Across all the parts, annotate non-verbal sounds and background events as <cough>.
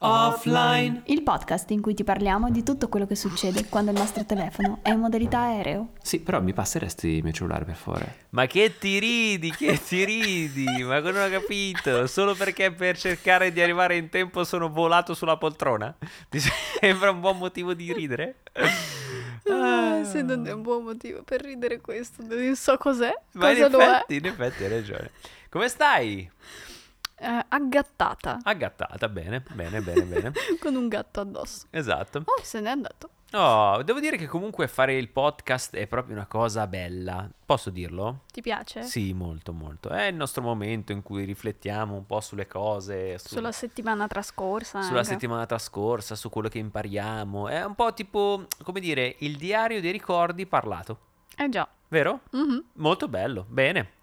Offline. Il podcast in cui ti parliamo di tutto quello che succede quando il nostro telefono è in modalità aereo. Sì, però mi passeresti il mio cellulare per favore. Ma che ti ridi, che ti ridi? Ma non ho capito. Solo perché per cercare di arrivare in tempo sono volato sulla poltrona? Ti sembra un buon motivo di ridere? Ah, se non è un buon motivo per ridere questo, non so cos'è. Ma in cosa lo è. effetti, in effetti hai ragione. Come stai? Eh, aggattata Aggattata, bene, bene, bene, bene. <laughs> con un gatto addosso. Esatto. Oh, se n'è andato. Oh, devo dire che comunque fare il podcast è proprio una cosa bella. Posso dirlo? Ti piace? Sì, molto, molto. È il nostro momento in cui riflettiamo un po' sulle cose, su- Sulla settimana trascorsa. sulla anche. settimana trascorsa, su quello che impariamo. È un po' tipo, come dire, il diario dei ricordi parlato, Eh già. vero? Mhm. Molto bello, bene.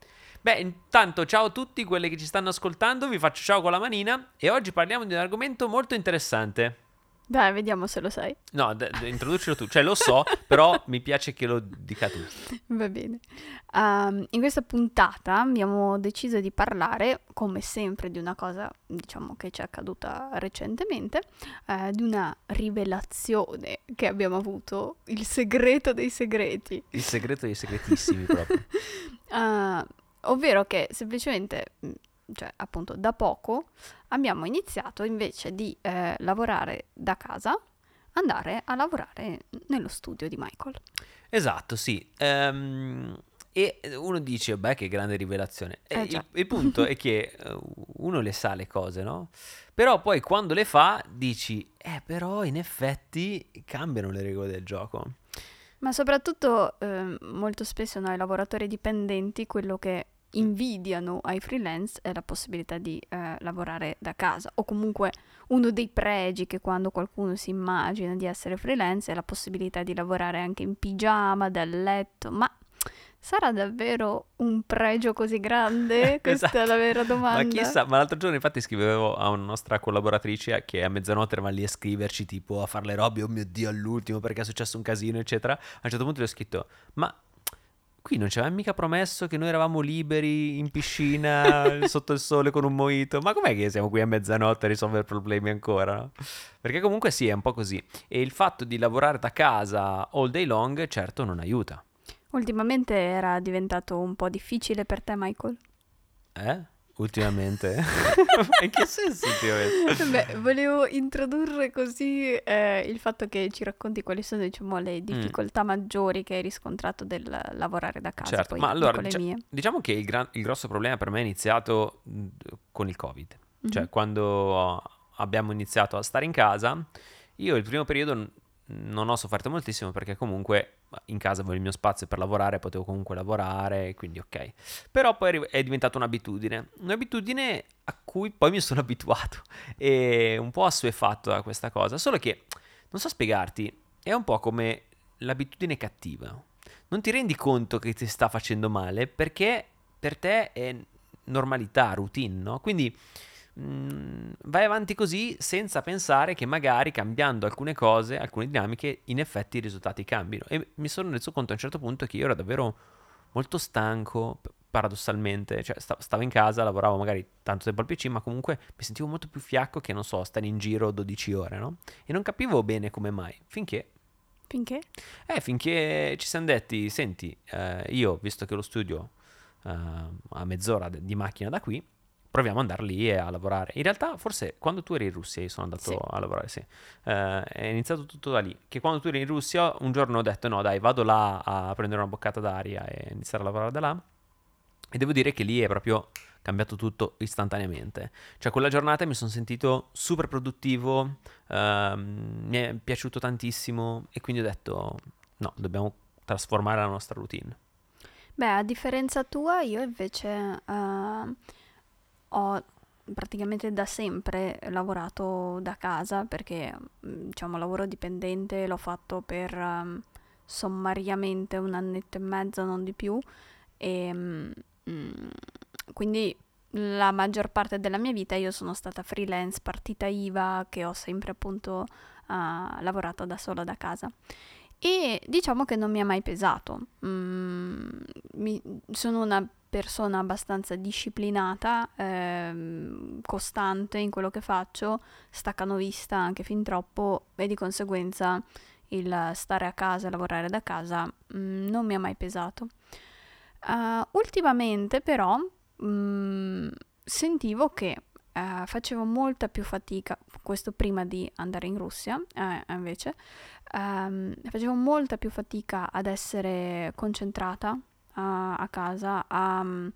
Beh, intanto ciao a tutti quelli che ci stanno ascoltando, vi faccio ciao con la manina e oggi parliamo di un argomento molto interessante. Dai, vediamo se lo sai. No, d- d- introducilo tu, cioè lo so, <laughs> però mi piace che lo dica tu. Va bene. Ehm, in questa puntata abbiamo deciso di parlare, come sempre, di una cosa, diciamo, che ci è accaduta recentemente, eh, di una rivelazione che abbiamo avuto, il segreto dei segreti. Il segreto dei segretissimi proprio. Ah, <laughs> ovvero che semplicemente, mh, cioè appunto da poco, abbiamo iniziato invece di eh, lavorare da casa, andare a lavorare nello studio di Michael. Esatto, sì. Ehm, e uno dice, beh, che grande rivelazione. Eh, il, il punto è che eh, <laughs> uno le sa le cose, no? Però poi quando le fa dici, eh, però in effetti cambiano le regole del gioco. Ma soprattutto ehm, molto spesso noi lavoratori dipendenti quello che invidiano ai freelance è la possibilità di eh, lavorare da casa o comunque uno dei pregi che quando qualcuno si immagina di essere freelance è la possibilità di lavorare anche in pigiama, dal letto, ma sarà davvero un pregio così grande? <laughs> Questa è la vera domanda. Ma chissà, ma l'altro giorno infatti scrivevo a una nostra collaboratrice che a mezzanotte eravamo lì a scriverci tipo a fare le robe, oh mio Dio, all'ultimo perché è successo un casino, eccetera. A un certo punto le ho scritto, ma qui non ci avevamo mica promesso che noi eravamo liberi in piscina <laughs> sotto il sole con un mojito, ma com'è che siamo qui a mezzanotte a risolvere problemi ancora? no? Perché comunque sì, è un po' così. E il fatto di lavorare da casa all day long certo non aiuta. Ultimamente era diventato un po' difficile per te, Michael? Eh? Ultimamente? <laughs> in che <laughs> senso ultimamente? Beh, volevo introdurre così eh, il fatto che ci racconti quali sono, diciamo, Mm. le difficoltà maggiori che hai riscontrato del lavorare da casa. Certo, poi ma allora dico le dicia- mie. diciamo che il, gran- il grosso problema per me è iniziato con il Covid. Cioè, Mhm. quando abbiamo iniziato a stare in casa, io il primo periodo non ho sofferto moltissimo perché comunque in casa avevo il mio spazio per lavorare, potevo comunque lavorare, quindi ok. Però poi è diventata un'abitudine, un'abitudine a cui poi mi sono <laughs> abituato e un po' assuefatto da questa cosa, solo che non so spiegarti, è un po' come l'abitudine cattiva. Non ti rendi conto che ti sta facendo male perché per te è normalità, routine, no? Quindi mm, vai avanti così senza pensare che magari cambiando alcune cose, alcune dinamiche, in effetti i risultati cambino. E mi sono reso conto a un certo punto che io ero davvero molto stanco, paradossalmente, cioè sta- stavo in casa, lavoravo magari tanto tempo al PC, ma comunque mi sentivo molto più fiacco che, non so, stare in giro 12 ore, no? E non capivo bene come mai, finché Finché? eh, finché ci siamo detti, senti, eh, io visto che lo studio eh, a mezz'ora de- di macchina da qui, proviamo ad andare lì e a lavorare. In realtà, forse quando tu eri in Russia, io sono andato Sì. a lavorare, sì. Eh, è iniziato tutto da lì. Che quando tu eri in Russia, un giorno ho detto, no, dai, vado là a prendere una boccata d'aria e iniziare a lavorare da là. E devo dire che lì è proprio cambiato tutto istantaneamente. Cioè, quella giornata mi sono sentito super produttivo, ehm, mi è piaciuto tantissimo e quindi ho detto, no, dobbiamo trasformare la nostra routine. Beh, a differenza tua, io invece eh, ho praticamente da sempre lavorato da casa perché, mm, diciamo, lavoro dipendente, l'ho fatto per ehm, sommariamente un annetto e mezzo, non di più, e mm, quindi la maggior parte della mia vita io sono stata freelance, partita IVA, che ho sempre appunto eh, lavorato da sola da casa. E diciamo che non mi ha mai pesato. Mm, mi- sono una persona abbastanza disciplinata, ehm, costante in quello che faccio, staccano vista anche fin troppo e di conseguenza il stare a casa lavorare da casa mm, non mi ha mai pesato. Uh, ultimamente però mm, sentivo che uh, facevo molta più fatica, questo prima di andare in Russia eh, invece, um, facevo molta più fatica ad essere concentrata a, a casa, a um,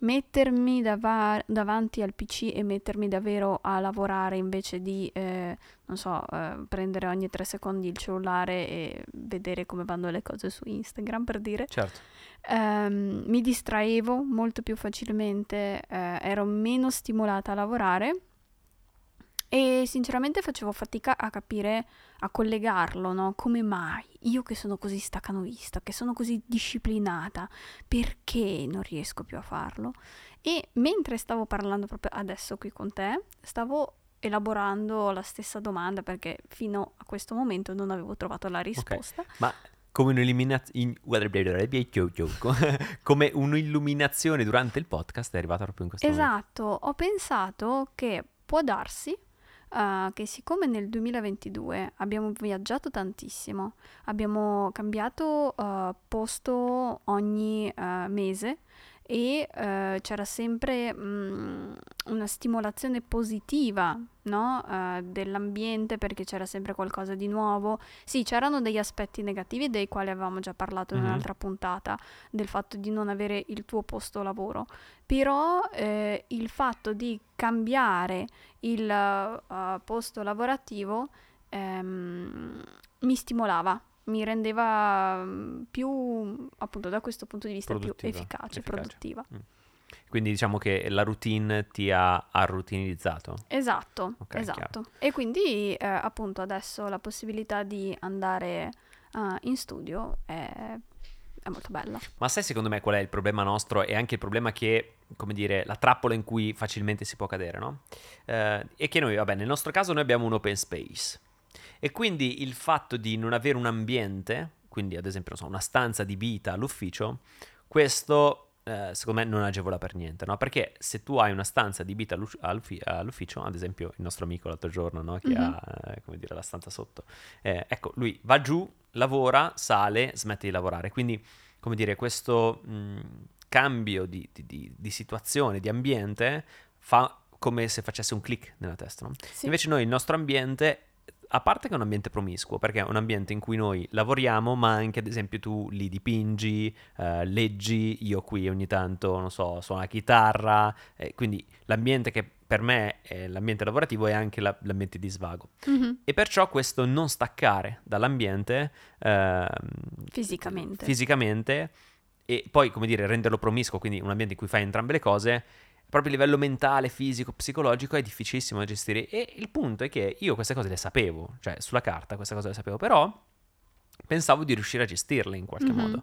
mettermi dava- davanti al PC e mettermi davvero a lavorare invece di, eh, non so, eh, prendere ogni tre secondi il cellulare e vedere come vanno le cose su Instagram, per dire. Certo. Um, mi distraevo molto più facilmente, eh, ero meno stimolata a lavorare e sinceramente facevo fatica a capire, a collegarlo, no? Come mai io che sono così staccanovista, che sono così disciplinata, perché non riesco più a farlo? E mentre stavo parlando proprio adesso qui con te, stavo elaborando la stessa domanda perché fino a questo momento non avevo trovato la risposta. Okay. Ma come, un'illuminazione, <laughs> come un'illuminazione durante il podcast è arrivata proprio in questo esatto, momento. Esatto, ho pensato che può darsi uh, che siccome nel 2022 abbiamo viaggiato tantissimo, abbiamo cambiato uh, posto ogni uh, mese e uh, c'era sempre mh, una stimolazione positiva no? uh, dell'ambiente perché c'era sempre qualcosa di nuovo. Sì, c'erano degli aspetti negativi dei quali avevamo già parlato mm-hmm. in un'altra puntata, del fatto di non avere il tuo posto lavoro, però eh, il fatto di cambiare il uh, posto lavorativo ehm, mi stimolava mi rendeva mm, più, appunto da questo punto di vista, più efficace, efficace. produttiva. Mm. Quindi diciamo che la routine ti ha arrutinizzato. Esatto, okay, esatto. Chiaro. E quindi eh, appunto adesso la possibilità di andare uh, in studio è, è, molto bella. Ma sai secondo me qual è il problema nostro e anche il problema che, come dire, la trappola in cui facilmente si può cadere, no? Eh, è che noi, vabbè, nel nostro caso noi abbiamo un open space. E quindi il fatto di non avere un ambiente, quindi ad esempio so, una stanza di vita all'ufficio, questo eh, secondo me non agevola per niente, no? Perché se tu hai una stanza di vita all'ufficio, ad esempio il nostro amico l'altro giorno, no? Che mm-hmm. ha, eh, come dire, la stanza sotto, eh, ecco, lui va giù, lavora, sale, smette di lavorare. Quindi, come dire, questo mh, cambio di, di, di, di situazione, di ambiente, fa come se facesse un click nella testa, no? Sì. Invece noi il nostro ambiente a parte che è un ambiente promiscuo, perché è un ambiente in cui noi lavoriamo, ma anche ad esempio tu lì dipingi, eh, leggi, io qui ogni tanto, non so, suono la chitarra, eh, quindi l'ambiente che per me è l'ambiente lavorativo è anche la, l'ambiente di svago. Mm-hmm. E perciò questo non staccare dall'ambiente eh, fisicamente. fisicamente e poi, come dire, renderlo promiscuo, quindi un ambiente in cui fai entrambe le cose, proprio a livello mentale, fisico, psicologico è difficilissimo da gestire. E il punto è che io queste cose le sapevo, cioè sulla carta queste cose le sapevo, però pensavo di riuscire a gestirle in qualche mm-hmm. modo.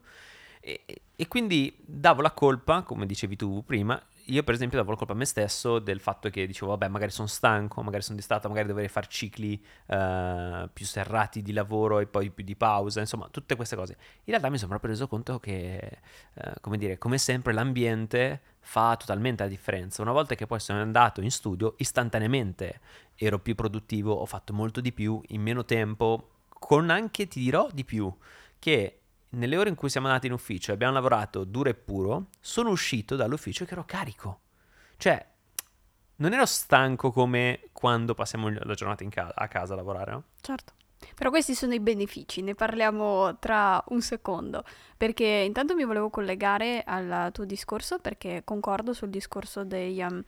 E, e, quindi davo la colpa, come dicevi tu prima, io per esempio davo la colpa a me stesso del fatto che dicevo, vabbè, magari sono stanco, magari sono distratto, magari dovrei fare cicli uh, più serrati di lavoro e poi più di pausa, insomma, tutte queste cose. In realtà mi sono proprio reso conto che, uh, come dire, come sempre l'ambiente fa totalmente la differenza. Una volta che poi sono andato in studio, istantaneamente ero più produttivo, ho fatto molto di più in meno tempo, con anche, ti dirò di più, che nelle ore in cui siamo andati in ufficio e abbiamo lavorato duro e puro, sono uscito dall'ufficio che ero carico. Cioè, non ero stanco come quando passiamo la giornata ca- a casa a lavorare, no? Certo. Però questi sono i benefici, ne parliamo tra un secondo, perché intanto mi volevo collegare al tuo discorso perché concordo sul discorso dei um,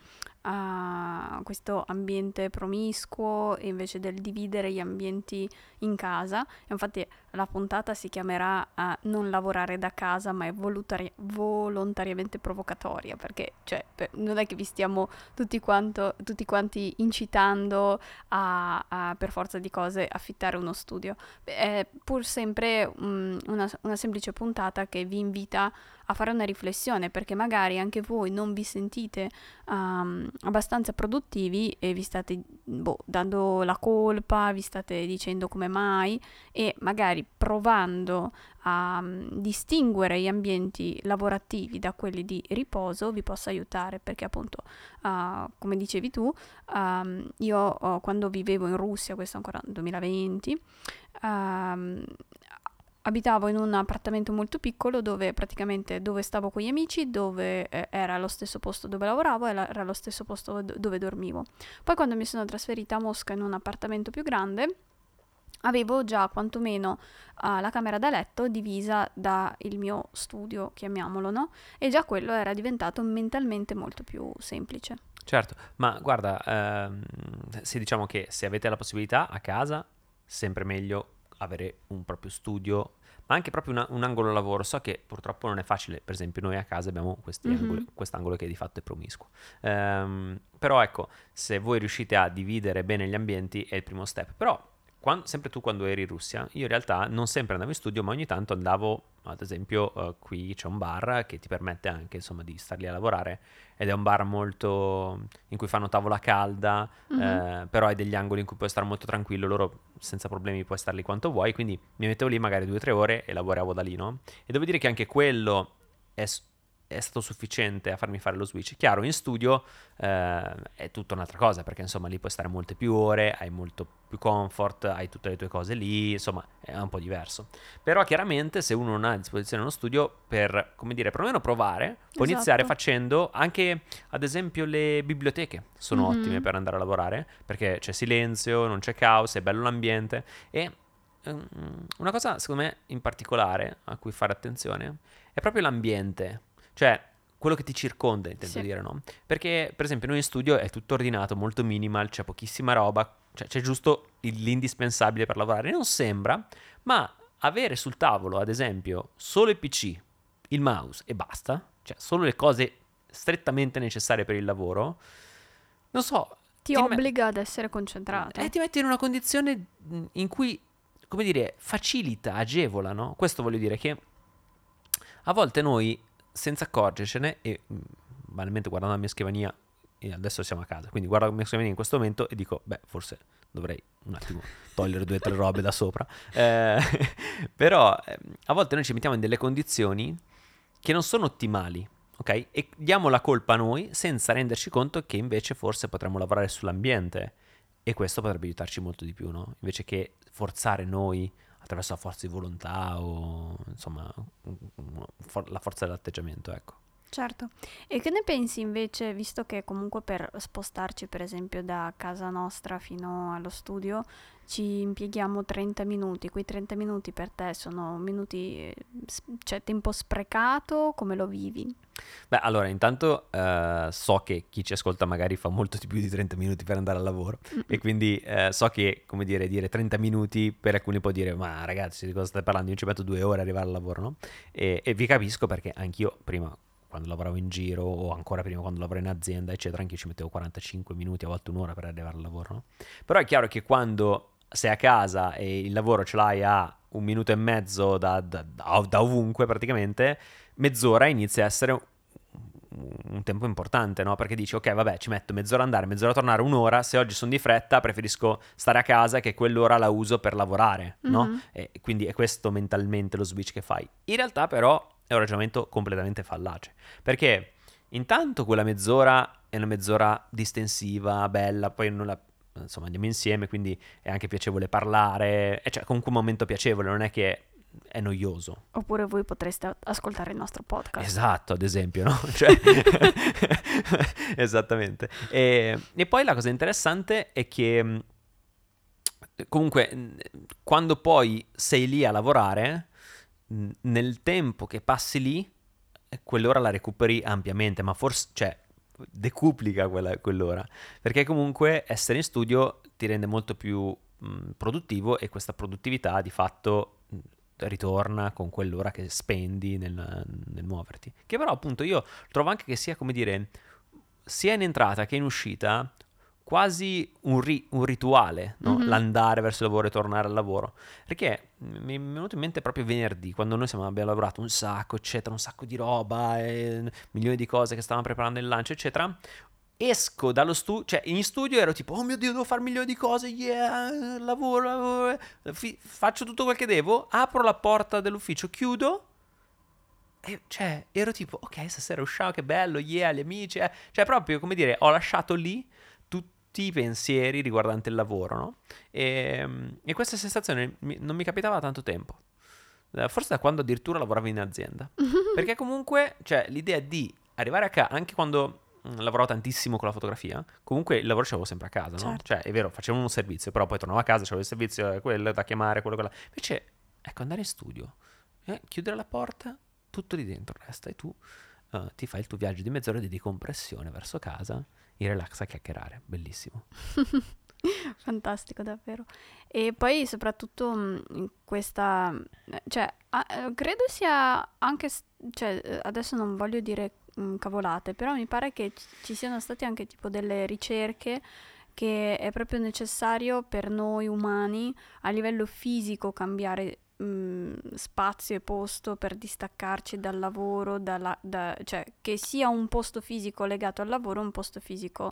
a questo ambiente promiscuo invece del dividere gli ambienti in casa. Infatti la puntata si chiamerà uh, Non lavorare da casa, ma è volontari- volontariamente provocatoria, perché cioè, per, non è che vi stiamo tutti, quanto, tutti quanti incitando a, a, per forza di cose, affittare uno studio. È pur sempre um, una, una semplice puntata che vi invita a fare una riflessione, perché magari anche voi non vi sentite um, abbastanza produttivi e vi state boh, dando la colpa, vi state dicendo come mai e magari provando a um, distinguere gli ambienti lavorativi da quelli di riposo vi possa aiutare perché appunto uh, come dicevi tu um, io uh, quando vivevo in Russia questo ancora nel 2020 um, abitavo in un appartamento molto piccolo dove praticamente dove stavo con gli amici, dove eh, era lo stesso posto dove lavoravo era lo stesso posto dove dormivo. Poi quando mi sono trasferita a Mosca in un appartamento più grande, avevo già quantomeno uh, la camera da letto divisa dal mio studio, chiamiamolo, no? E già quello era diventato mentalmente molto più semplice. Certo, ma guarda, ehm, se diciamo che se avete la possibilità a casa, sempre meglio avere un proprio studio, ma anche proprio una, un angolo lavoro. So che purtroppo non è facile, per esempio noi a casa abbiamo mm-hmm. angoli, quest'angolo che di fatto è promiscuo. Um, però ecco, se voi riuscite a dividere bene gli ambienti è il primo step. Però quando, sempre tu quando eri in Russia, io in realtà non sempre andavo in studio, ma ogni tanto andavo, ad esempio, uh, qui c'è un bar che ti permette anche, insomma, di star lì a lavorare ed è un bar molto in cui fanno tavola calda, mm-hmm. eh, però hai degli angoli in cui puoi stare molto tranquillo, loro senza problemi puoi star lì quanto vuoi, quindi mi mettevo lì magari due o tre ore e lavoravo da lì, no? E devo dire che anche quello è è stato sufficiente a farmi fare lo switch. Chiaro, in studio eh, è tutta un'altra cosa, perché insomma lì puoi stare molte più ore, hai molto più comfort, hai tutte le tue cose lì, insomma è un po' diverso. Però chiaramente se uno non ha a disposizione uno studio per, come dire, perlomeno provare, può esatto. iniziare facendo anche, ad esempio, le biblioteche sono mm-hmm. ottime per andare a lavorare, perché c'è silenzio, non c'è caos, è bello l'ambiente e um, una cosa secondo me in particolare a cui fare attenzione è proprio l'ambiente cioè, quello che ti circonda, intendo sì. dire, no? Perché, per esempio, noi in studio è tutto ordinato, molto minimal, c'è pochissima roba, cioè c'è giusto l'indispensabile per lavorare. Non sembra, ma avere sul tavolo, ad esempio, solo il PC, il mouse e basta, cioè solo le cose strettamente necessarie per il lavoro, non so. Ti, ti obbliga me- ad essere concentrato. E ti metti in una condizione in cui, come dire, facilita, agevola, no? Questo voglio dire che a volte noi senza accorgercene e mm, banalmente guardando la mia scrivania e adesso siamo a casa, quindi guardo la mia scrivania in questo momento e dico, beh, forse dovrei un attimo togliere due o tre robe da sopra. <laughs> Eh, <laughs> però eh, a volte noi ci mettiamo in delle condizioni che non sono ottimali, ok? E diamo la colpa a noi senza renderci conto che invece forse potremmo lavorare sull'ambiente e questo potrebbe aiutarci molto di più, no? Invece che forzare noi attraverso la forza di volontà o insomma la forza dell'atteggiamento, ecco. Certo. E che ne pensi invece, visto che comunque per spostarci per esempio da casa nostra fino allo studio ci impieghiamo 30 minuti, quei 30 minuti per te sono minuti, cioè tempo sprecato, come lo vivi? Beh, allora, intanto uh, so che chi ci ascolta magari fa molto di più di 30 minuti per andare al lavoro Mm-mm. e quindi uh, so che, come dire, dire 30 minuti per alcuni può dire, ma ragazzi, di cosa state parlando? Io ci metto due ore ad arrivare al lavoro, no? E, e vi capisco perché anch'io prima quando lavoravo in giro o ancora prima quando lavoravo in azienda, eccetera, anche io ci mettevo 45 minuti, a volte un'ora per arrivare al lavoro. No? Però è chiaro che quando sei a casa e il lavoro ce l'hai a un minuto e mezzo da, da, da ovunque praticamente, mezz'ora inizia a essere un, un tempo importante, no? Perché dici, ok, vabbè, ci metto mezz'ora andare, mezz'ora a tornare, un'ora, se oggi sono di fretta preferisco stare a casa che quell'ora la uso per lavorare, no? Mm-hmm. E quindi è questo mentalmente lo switch che fai. In realtà però è un ragionamento completamente fallace. Perché intanto quella mezz'ora è una mezz'ora distensiva, bella, poi non la, insomma andiamo insieme, quindi è anche piacevole parlare, è cioè comunque un momento piacevole, non è che è noioso. Oppure voi potreste ascoltare il nostro podcast. Esatto, ad esempio, no? <laughs> Cioè, <laughs> esattamente. E, e, poi la cosa interessante è che comunque quando poi sei lì a lavorare nel tempo che passi lì, eh, quell'ora la recuperi ampiamente, ma forse, cioè, decuplica quella, quell'ora, perché comunque essere in studio ti rende molto più mh, produttivo e questa produttività di fatto ritorna con quell'ora che spendi nel, nel muoverti. Che però appunto io trovo anche che sia, come dire, sia in entrata che in uscita quasi un, ri- un rituale, no? mm-hmm. l'andare verso il lavoro e tornare al lavoro. Perché mi è venuto in mente proprio venerdì, quando noi siamo, abbiamo lavorato un sacco, eccetera, un sacco di roba, milioni di cose che stavamo preparando il lancio, eccetera. esco dallo studio, cioè in studio ero tipo, oh mio Dio, devo fare milioni di cose, yeah, lavoro, lavoro, fi- faccio tutto quel che devo, apro la porta dell'ufficio, chiudo e cioè ero tipo, ok, stasera usciamo, che bello, yeah, gli amici, eh. cioè proprio come dire, ho lasciato lì tutti i pensieri riguardanti il lavoro, no? E, e questa sensazione non mi capitava da tanto tempo. Forse da quando addirittura lavoravo in azienda. <laughs> Perché comunque, cioè, l'idea di arrivare a casa, anche quando mm, lavoravo tantissimo con la fotografia, comunque il lavoro ce l'avevo sempre a casa, no? Certo. Cioè, è vero, facevo un servizio, però poi tornavo a casa, c'avevo il servizio, eh, quello da chiamare, quello, quello. Invece, ecco, andare in studio, eh, chiudere la porta, tutto lì dentro resta e tu eh, ti fai il tuo viaggio di mezz'ora di decompressione verso casa, relax a chiacchierare, bellissimo. <laughs> Fantastico, davvero. E poi soprattutto mh, in questa, eh, cioè, ah, eh, credo sia anche, cioè, eh, adesso non voglio dire mh, cavolate, però mi pare che ci siano state anche tipo delle ricerche che è proprio necessario per noi umani a livello fisico cambiare spazio e posto per distaccarci dal lavoro, dalla- da- cioè che sia un posto fisico legato al lavoro, un posto fisico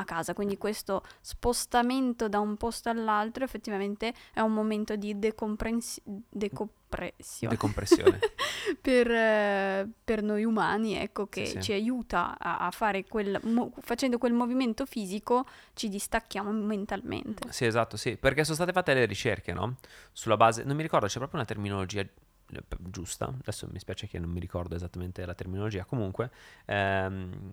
a casa. Quindi questo spostamento da un posto all'altro effettivamente è un momento di decomprensi- decompressione Decompressione. <laughs> per, eh, per noi umani, ecco, che Sì, sì. ci aiuta a, a fare quel, mo- facendo quel movimento fisico ci distacchiamo mentalmente. Sì, esatto, sì, perché sono state fatte le ricerche, no? Sulla base, non mi ricordo, c'è proprio una terminologia eh, giusta, adesso mi spiace che non mi ricordo esattamente la terminologia, comunque, ehm,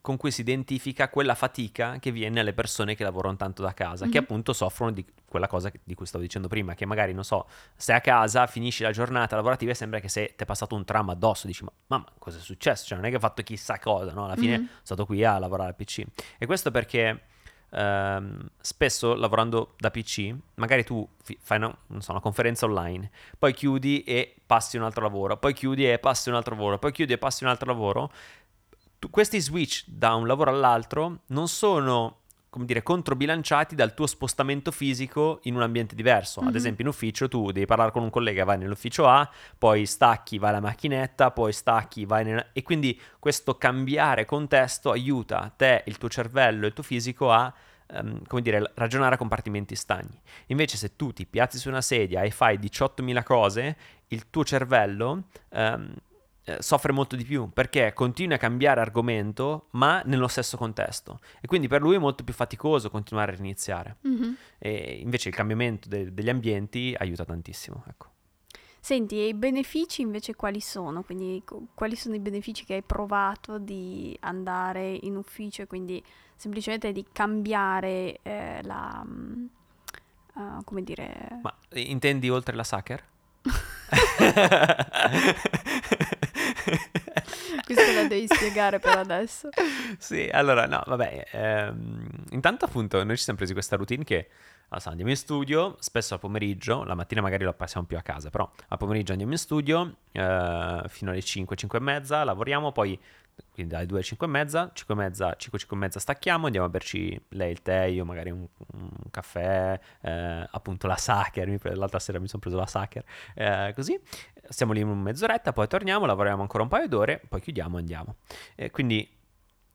con cui si identifica quella fatica che viene alle persone che lavorano tanto da casa, che Mhm. appunto soffrono di quella cosa di cui stavo dicendo prima, che magari, non so, stai a casa, finisci la giornata lavorativa e sembra che se ti è passato un tram addosso, dici, ma mamma, cosa è successo? Cioè, non è che ho fatto chissà cosa, no? Alla fine Mhm. sono stato qui a lavorare al PC. E questo perché ehm, spesso lavorando da PC, magari tu fi- fai una, non so, una conferenza online, poi chiudi e passi un altro lavoro, poi chiudi e passi un altro lavoro, poi chiudi e passi un altro lavoro. Tu- questi switch da un lavoro all'altro non sono come dire, controbilanciati dal tuo spostamento fisico in un ambiente diverso. Ad Mhm. esempio, in ufficio tu devi parlare con un collega, vai nell'ufficio A, poi stacchi, vai alla macchinetta, poi stacchi, vai nel... E quindi questo cambiare contesto aiuta te, il tuo cervello e il tuo fisico a, ehm, come dire, ragionare a compartimenti stagni. Invece se tu ti piazzi su una sedia e fai 18.000 cose, il tuo cervello... ehm, eh, soffre molto di più perché continua a cambiare argomento ma nello stesso contesto e quindi per lui è molto più faticoso continuare a riniziare Mhm. e invece il cambiamento de- degli ambienti aiuta tantissimo ecco. Senti, e i benefici invece quali sono? Quindi quali sono i benefici che hai provato di andare in ufficio e quindi semplicemente di cambiare eh, la... ah, come dire... ma intendi oltre la Sacher? <laughs> <laughs> <laughs> Questo la devi spiegare per adesso. sì, allora, no, vabbè, ehm, intanto appunto noi ci siamo presi questa routine che allora, andiamo in studio, spesso al pomeriggio, la mattina magari lo passiamo più a casa, però al pomeriggio andiamo in studio eh, fino alle 5, 5 e mezza, lavoriamo, poi quindi dalle 2 alle 5 e mezza, 5 e mezza, 5, 5 e mezza stacchiamo, andiamo a berci lei il tè, io magari un, un caffè, eh, appunto la Sacher, l'altra sera mi sono preso la Sacher, eh, così, stiamo lì mezz'oretta, poi torniamo, lavoriamo ancora un paio d'ore, poi chiudiamo e andiamo. Eh, quindi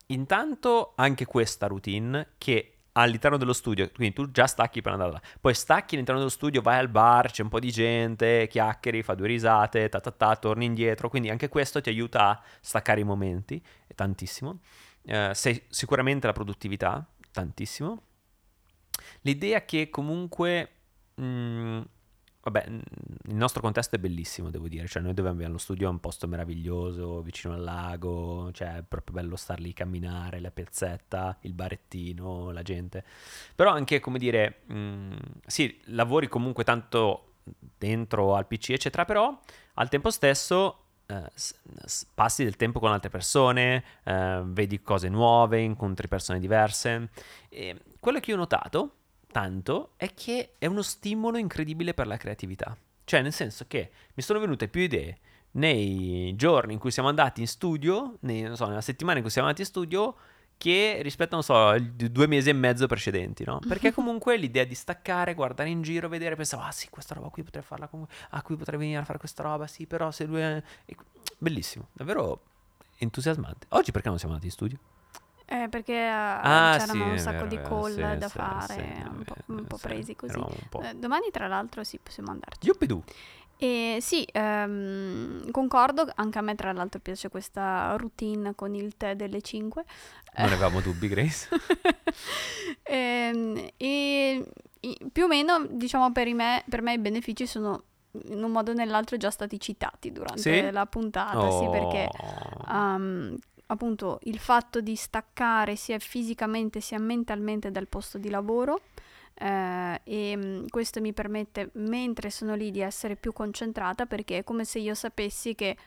intanto anche questa routine che all'interno dello studio, quindi tu già stacchi per andare là, poi stacchi all'interno dello studio, vai al bar, c'è un po' di gente, chiacchieri, fa due risate, ta ta ta, torni indietro, quindi anche questo ti aiuta a staccare i momenti, è tantissimo. Eh, sei sicuramente la produttività, tantissimo. L'idea che comunque, mh, vabbè, il nostro contesto è bellissimo, devo dire, cioè noi dove abbiamo lo studio è un posto meraviglioso, vicino al lago, cioè è proprio bello star lì, camminare, la piazzetta, il barettino, la gente. Però anche, come dire, mh, sì, lavori comunque tanto dentro al PC, eccetera, però al tempo stesso eh, passi del tempo con altre persone, eh, vedi cose nuove, incontri persone diverse. E quello che io ho notato tanto è che è uno stimolo incredibile per la creatività. Cioè, nel senso che mi sono venute più idee nei giorni in cui siamo andati in studio, nei- non so, nella settimana in cui siamo andati in studio, che rispetto, non so, ai due mesi e mezzo precedenti, no? Perché <laughs> comunque l'idea di staccare, guardare in giro, vedere, pensavo, ah sì, questa roba qui potrei farla comunque, ah qui potrei venire a fare questa roba, sì, però se lui è... Bellissimo, davvero entusiasmante. Oggi perché non siamo andati in studio? Eh, perché eh, Ah, c'erano sì, un sacco vero, di vero, call sì, da sì, fare, un po', è un po' presi sì, così. un po'. Eh, domani, tra l'altro, sì, possiamo andarci. Yuppidoo. E sì, ehm, concordo, anche a me tra l'altro piace questa routine con il tè delle 5. Non avevamo dubbi, Grace. <laughs> Ehm, e i- più o meno, diciamo, per, me, per me i benefici sono in un modo o nell'altro già stati citati durante Sì? la puntata, sì, perché Oh. um, appunto il fatto di staccare sia fisicamente sia mentalmente dal posto di lavoro eh, e mm, questo mi permette mentre sono lì di essere più concentrata perché è come se io sapessi che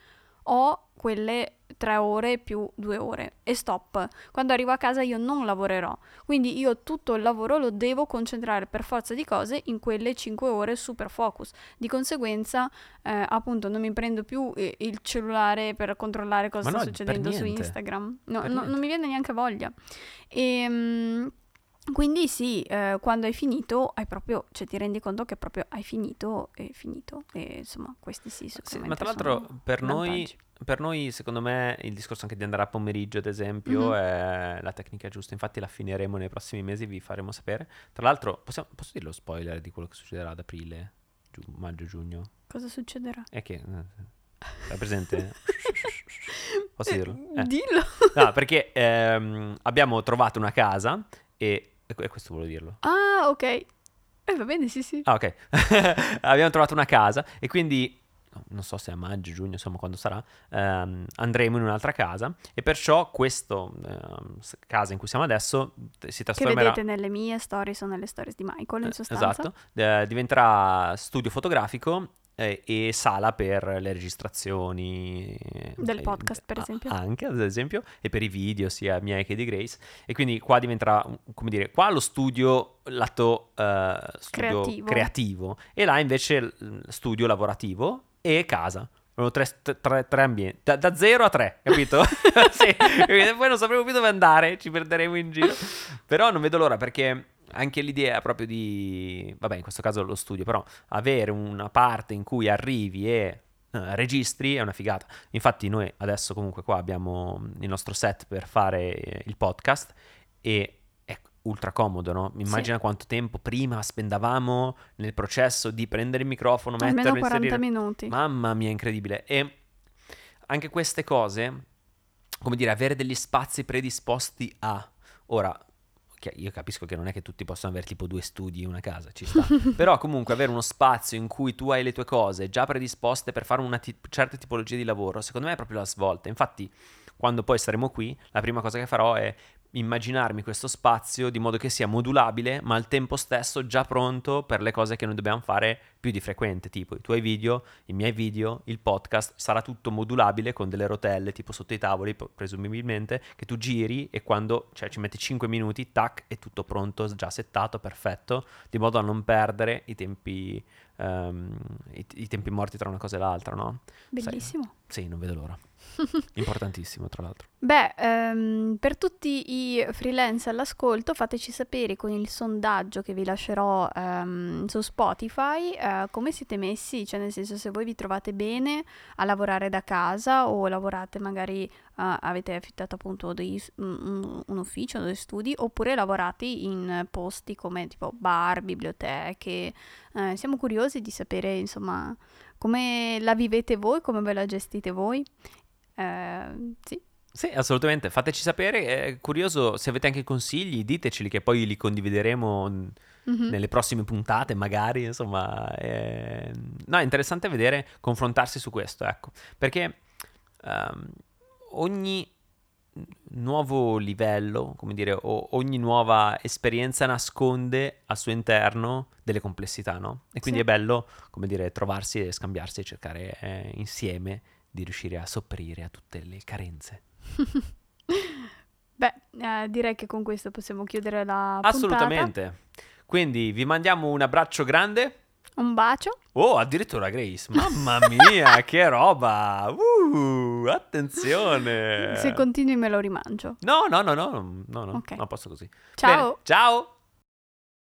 ho quelle tre ore più due ore e stop. Quando arrivo a casa io non lavorerò, quindi io tutto il lavoro lo devo concentrare per forza di cose in quelle cinque ore super focus. Di conseguenza, eh, appunto, non mi prendo più eh, il cellulare per controllare cosa Ma sta no, succedendo su. Instagram. No, no- non mi viene neanche voglia. E, quindi sì, eh, quando hai finito, hai proprio, cioè ti rendi conto che proprio hai finito e finito. E insomma, questi sì, Sì, ma tra l'altro per noi, per noi, secondo me, il discorso anche di andare a pomeriggio, ad esempio, Mhm. è la tecnica giusta. Infatti la finiremo nei prossimi mesi, vi faremo sapere. Tra l'altro, possiamo- posso dire lo spoiler di quello che succederà ad aprile, giu- maggio, giugno? Cosa succederà? È che... eh, È presente? <laughs> Posso Eh, dirlo? Eh. Dillo. No, perché ehm, abbiamo trovato una casa e... E questo volevo dirlo. Ah, ok. Eh, va bene, sì, sì. Ah, ok. <laughs> Abbiamo trovato una casa e quindi, no, non so se a maggio, giugno, insomma, quando sarà, ehm, andremo in un'altra casa e perciò questa casa in cui siamo adesso t- si Che trasformerà... vedete nelle mie stories o nelle stories di Michael, in Eh, sostanza. Esatto, eh, diventerà studio fotografico eh, e sala per le registrazioni Del eh, podcast, per esempio. Anche, ad esempio, e per i video sia miei che di Grace. E quindi qua diventerà, come dire, qua lo studio lato eh, studio Creativo. creativo e là invece studio lavorativo e casa. Tre, tre- tre ambienti, da, da zero a tre, capito? <laughs> <laughs> sì, poi non sapremo più dove andare, ci perderemo in giro. Però non vedo l'ora perché anche l'idea proprio di, vabbè, in questo caso lo studio, però avere una parte in cui arrivi e eh, registri è una figata. Infatti noi adesso comunque qua abbiamo il nostro set per fare eh, il podcast e è ultra comodo, no? Immagina quanto tempo prima spendavamo nel processo di prendere il microfono, Almeno metterlo, 40 inserire. minuti. Mamma mia, incredibile. E anche queste cose, come dire, avere degli spazi predisposti a... Ora, io capisco che non è che tutti possono avere tipo due studi in una casa, ci sta. <laughs> Però comunque avere uno spazio in cui tu hai le tue cose già predisposte per fare una ti- certa tipologia di lavoro, secondo me è proprio la svolta. Infatti, quando poi saremo qui, la prima cosa che farò è immaginarmi questo spazio di modo che sia modulabile, ma al tempo stesso già pronto per le cose che noi dobbiamo fare più di frequente, tipo i tuoi video, i miei video, il podcast, sarà tutto modulabile con delle rotelle tipo sotto i tavoli, presumibilmente, che tu giri e quando cioè, ci metti 5 minuti, tac, è tutto pronto, già settato, perfetto, di modo a non perdere i tempi, ehm, i, i tempi morti tra una cosa e l'altra, no? Bellissimo. Sì, non vedo l'ora. <laughs> Importantissimo, tra l'altro. Beh, ehm, per tutti i freelance all'ascolto, fateci sapere con il sondaggio che vi lascerò ehm, su Spotify eh, come siete messi, cioè nel senso se voi vi trovate bene a lavorare da casa o lavorate magari, eh, avete affittato appunto dei- un, un ufficio, dei studi, oppure lavorate in posti come tipo bar, biblioteche. Eh, siamo curiosi di sapere insomma come la vivete voi, come ve la gestite voi. Eh, sì. Sì, assolutamente. Fateci sapere. È curioso se avete anche consigli, diteceli che poi li condivideremo Mhm. nelle prossime puntate, magari. Insomma, è... no, è interessante vedere, confrontarsi su questo, ecco. Perché ehm, ogni nuovo livello, come dire, o ogni nuova esperienza nasconde al suo interno delle complessità, no? E quindi Sì. è bello, come dire, trovarsi e scambiarsi e cercare eh, insieme di riuscire a sopperire a tutte le carenze. <laughs> Beh, eh, direi che con questo possiamo chiudere la puntata. Assolutamente. Quindi vi mandiamo un abbraccio grande. Un bacio. Oh, addirittura Grace. Mamma mia, <laughs> che roba. Uh, attenzione. Se continui me lo rimangio. No, no, no, no, no, no, Ok. non posso così. Ciao. Bene, ciao.